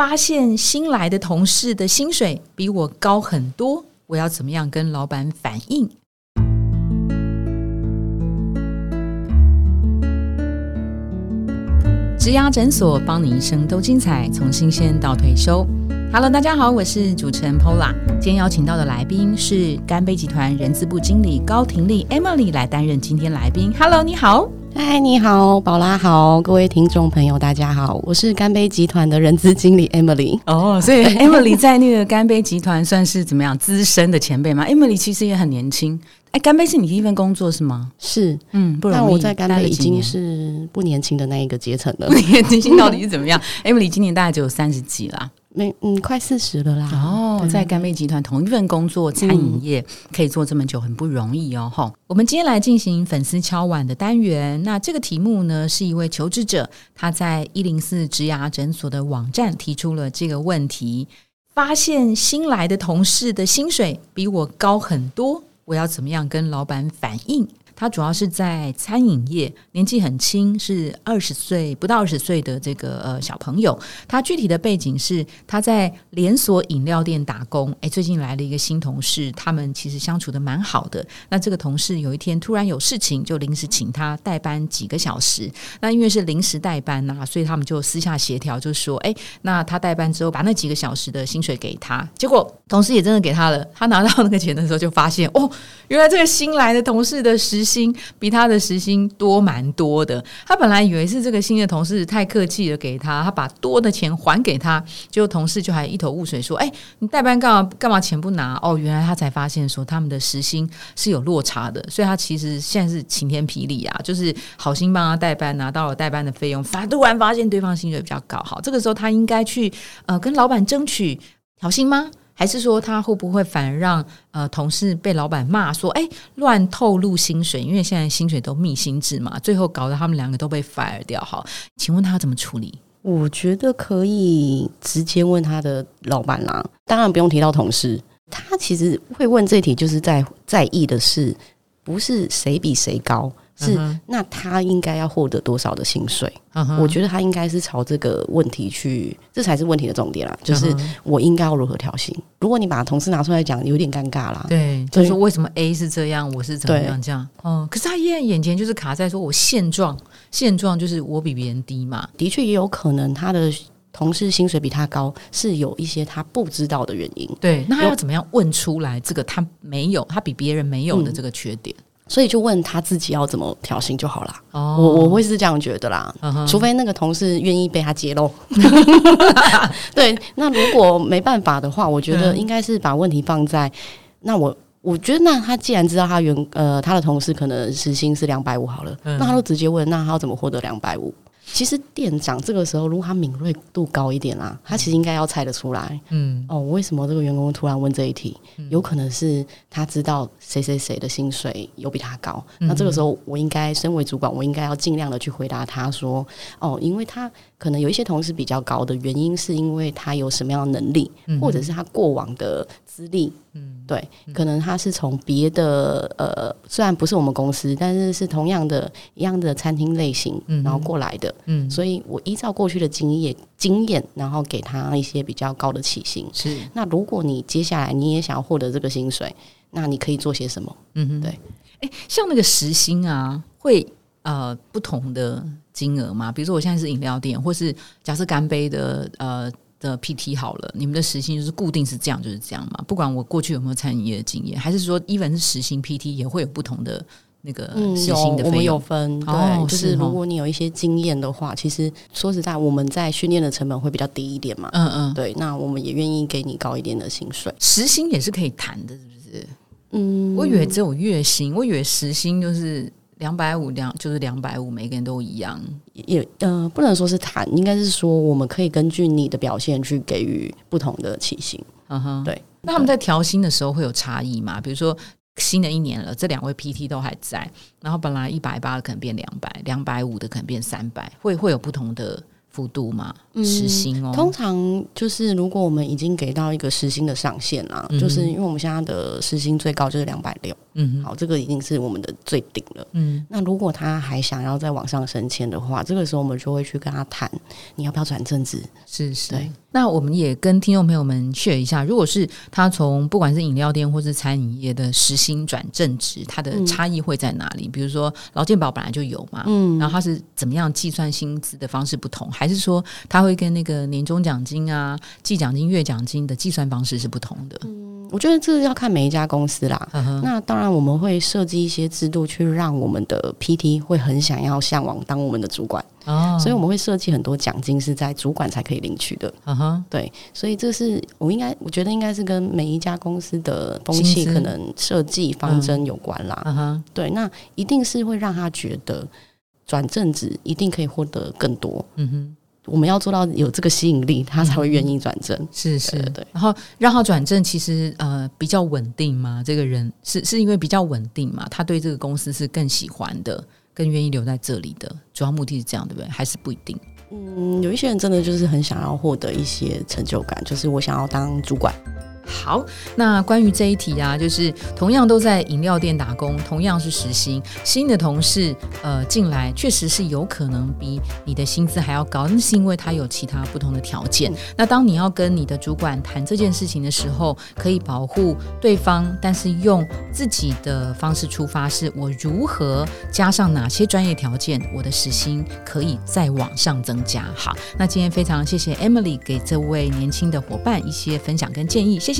发现新来的同事的薪水比我高很多，我要怎么样跟老板反映？植牙诊所帮你一生都精彩，从新鲜到退休。Hello，大家好，我是主持人 Pola。今天邀请到的来宾是干杯集团人资部经理高婷丽 Emily 来担任今天来宾。Hello，你好。嗨，你好，宝拉好，各位听众朋友，大家好，我是干杯集团的人资经理 Emily。哦，所以 Emily 在那个干杯集团算是怎么样资深的前辈吗？Emily 其实也很年轻。哎，干杯是你第一份工作是吗？是，嗯，不容易。但我在干杯已经是不年轻的那一个阶层了。年轻到底是怎么样？Emily 今年大概只有三十几啦。没，嗯，快四十了啦。哦，在干贝集团同一份工作，餐饮业可以做这么久，很不容易哦。哈，我们今天来进行粉丝敲碗的单元。那这个题目呢，是一位求职者他在一零四植牙诊所的网站提出了这个问题：发现新来的同事的薪水比我高很多，我要怎么样跟老板反映？他主要是在餐饮业，年纪很轻，是二十岁不到二十岁的这个呃小朋友。他具体的背景是他在连锁饮料店打工。哎，最近来了一个新同事，他们其实相处的蛮好的。那这个同事有一天突然有事情，就临时请他代班几个小时。那因为是临时代班呐，所以他们就私下协调，就说：哎，那他代班之后把那几个小时的薪水给他。结果同事也真的给他了。他拿到那个钱的时候，就发现哦，原来这个新来的同事的时薪比他的时薪多蛮多的，他本来以为是这个新的同事太客气了，给他，他把多的钱还给他，结果同事就还一头雾水说：“哎，你代班干嘛？干嘛钱不拿？”哦，原来他才发现说他们的时薪是有落差的，所以他其实现在是晴天霹雳啊，就是好心帮他代班，拿到了代班的费用，反突然发现对方薪水比较高，好，这个时候他应该去呃跟老板争取调薪吗？还是说他会不会反而让呃同事被老板骂说哎乱透露薪水？因为现在薪水都密薪制嘛，最后搞得他们两个都被 fire 掉。好，请问他怎么处理？我觉得可以直接问他的老板啦，当然不用提到同事。他其实会问这题，就是在在意的是不是谁比谁高。是，那他应该要获得多少的薪水？我觉得他应该是朝这个问题去，这才是问题的重点啦。就是我应该要如何调薪？如果你把同事拿出来讲，有点尴尬啦。对，就是说为什么 A 是这样，我是怎么样这样？哦，可是他现在眼前就是卡在说我现状，现状就是我比别人低嘛。的确也有可能他的同事薪水比他高，是有一些他不知道的原因。对，那他要怎么样问出来这个他没有，他比别人没有的这个缺点？所以就问他自己要怎么调薪就好了。哦，我我会是这样觉得啦。除非那个同事愿意被他揭露。对，那如果没办法的话，我觉得应该是把问题放在那我我觉得那他既然知道他原呃他的同事可能时薪是两百五好了，那他都直接问，那他要怎么获得两百五？其实店长这个时候，如果他敏锐度高一点啦，他其实应该要猜得出来。嗯，哦，为什么这个员工突然问这一题？有可能是他知道谁谁谁的薪水有比他高。那这个时候，我应该身为主管，我应该要尽量的去回答他说：“哦，因为他可能有一些同事比较高的原因，是因为他有什么样的能力，或者是他过往的资历。”嗯，对，可能他是从别的呃，虽然不是我们公司，但是是同样的一样的餐厅类型，然后过来的，嗯，所以我依照过去的经验经验，然后给他一些比较高的起薪。是，那如果你接下来你也想要获得这个薪水，那你可以做些什么？嗯哼，对，哎，像那个时薪啊，会呃不同的金额吗？比如说我现在是饮料店，或是假设干杯的呃。的 PT 好了，你们的时薪就是固定是这样，就是这样嘛？不管我过去有没有餐饮业的经验，还是说，even 是时薪 PT 也会有不同的那个时薪的我们有分，对，就是如果你有一些经验的话，其实说实在，我们在训练的成本会比较低一点嘛。嗯嗯，对，那我们也愿意给你高一点的薪水。时薪也是可以谈的，是不是？嗯，我以为只有月薪，我以为时薪就是。两百五两就是两百五，每个人都一样。也呃，不能说是谈，应该是说我们可以根据你的表现去给予不同的起薪。嗯哼，对。那他们在调薪的时候会有差异吗？比如说新的一年了，这两位 PT 都还在，然后本来一百八的可能变两百，两百五的可能变三百，会会有不同的幅度吗？时薪哦，通常就是如果我们已经给到一个时薪的上限啦，就是因为我们现在的时薪最高就是两百六。嗯，好，这个已经是我们的最顶了。嗯，那如果他还想要再往上升迁的话，这个时候我们就会去跟他谈，你要不要转正职？是是。对。那我们也跟听众朋友们 share 一下，如果是他从不管是饮料店或是餐饮业的时薪转正职，它的差异会在哪里？比如说劳健保本来就有嘛，嗯，然后他是怎么样计算薪资的方式不同，还是说他会跟那个年终奖金啊、季奖金、月奖金的计算方式是不同的？嗯，我觉得这要看每一家公司啦。那当然我们会设计一些制度，去让我们的 PT 会很想要向往当我们的主管。哦，所以我们会设计很多奖金是在主管才可以领取的。嗯哼，对，所以这是我应该，我觉得应该是跟每一家公司的风气可能设计方针有关啦。嗯哼，对，那一定是会让他觉得转正职一定可以获得更多。嗯哼，我们要做到有这个吸引力，他才会愿意转正。是是，对。然后让他转正，其实呃比较稳定嘛，这个人是是因为比较稳定嘛，他对这个公司是更喜欢的。更愿意留在这里的主要目的是这样，对不对？还是不一定？嗯，有一些人真的就是很想要获得一些成就感，就是我想要当主管。好，那关于这一题啊，就是同样都在饮料店打工，同样是实薪，新的同事呃进来，确实是有可能比你的薪资还要高，那是因为他有其他不同的条件。那当你要跟你的主管谈这件事情的时候，可以保护对方，但是用自己的方式出发，是我如何加上哪些专业条件，我的时薪可以再往上增加。好，那今天非常谢谢 Emily 给这位年轻的伙伴一些分享跟建议，谢谢。谢